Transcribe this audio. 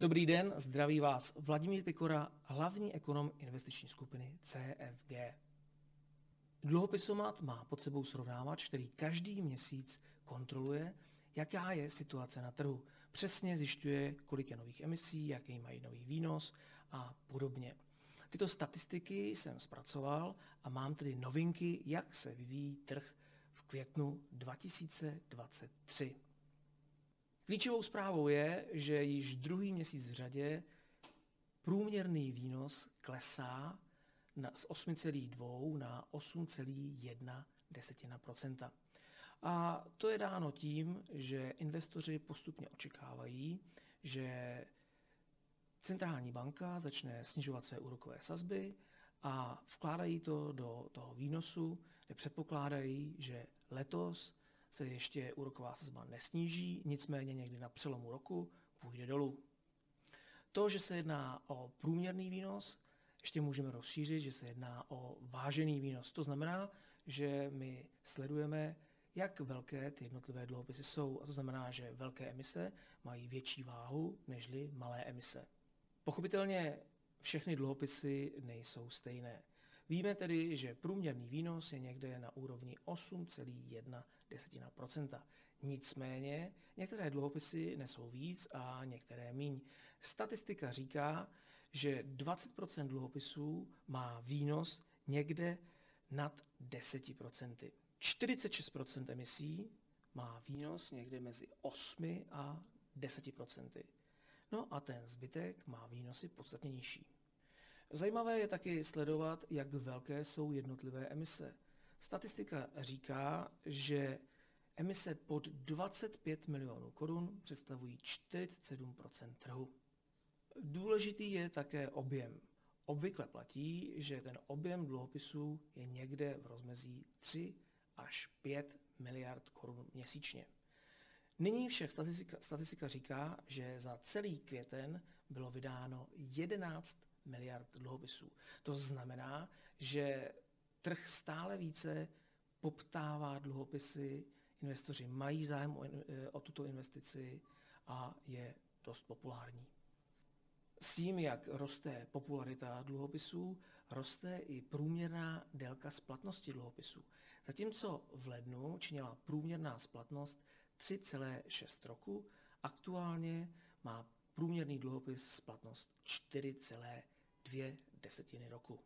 Dobrý den, zdraví vás Vladimír Pikora, hlavní ekonom investiční skupiny CFG. Dluhopisomat má pod sebou srovnávač, který každý měsíc kontroluje, jaká je situace na trhu. Přesně zjišťuje, kolik je nových emisí, jaký mají nový výnos a podobně. Tyto statistiky jsem zpracoval a mám tedy novinky, jak se vyvíjí trh květnu 2023. Klíčovou zprávou je, že již druhý měsíc v řadě průměrný výnos klesá na, z 8,2 na 8,1 desetina procenta. A to je dáno tím, že investoři postupně očekávají, že centrální banka začne snižovat své úrokové sazby a vkládají to do toho výnosu, kde předpokládají, že letos se ještě úroková sazba nesníží, nicméně někdy na přelomu roku půjde dolů. To, že se jedná o průměrný výnos, ještě můžeme rozšířit, že se jedná o vážený výnos. To znamená, že my sledujeme, jak velké ty jednotlivé dluhopisy jsou. A to znamená, že velké emise mají větší váhu nežli malé emise. Pochopitelně všechny dluhopisy nejsou stejné. Víme tedy, že průměrný výnos je někde na úrovni 8,1%. Nicméně některé dluhopisy nesou víc a některé míň. Statistika říká, že 20% dluhopisů má výnos někde nad 10%. 46% emisí má výnos někde mezi 8 a 10%. No a ten zbytek má výnosy podstatně nižší. Zajímavé je taky sledovat, jak velké jsou jednotlivé emise. Statistika říká, že emise pod 25 milionů korun představují 47% trhu. Důležitý je také objem. Obvykle platí, že ten objem dluhopisů je někde v rozmezí 3 až 5 miliard korun měsíčně. Nyní však statistika, statistika říká, že za celý květen bylo vydáno 11 miliard dluhopisů. To znamená, že trh stále více poptává dluhopisy, investoři mají zájem o, o tuto investici a je dost populární. S tím, jak roste popularita dluhopisů, roste i průměrná délka splatnosti dluhopisů. Zatímco v lednu činila průměrná splatnost 3,6 roku, aktuálně má průměrný dluhopis splatnost 4,2 desetiny roku.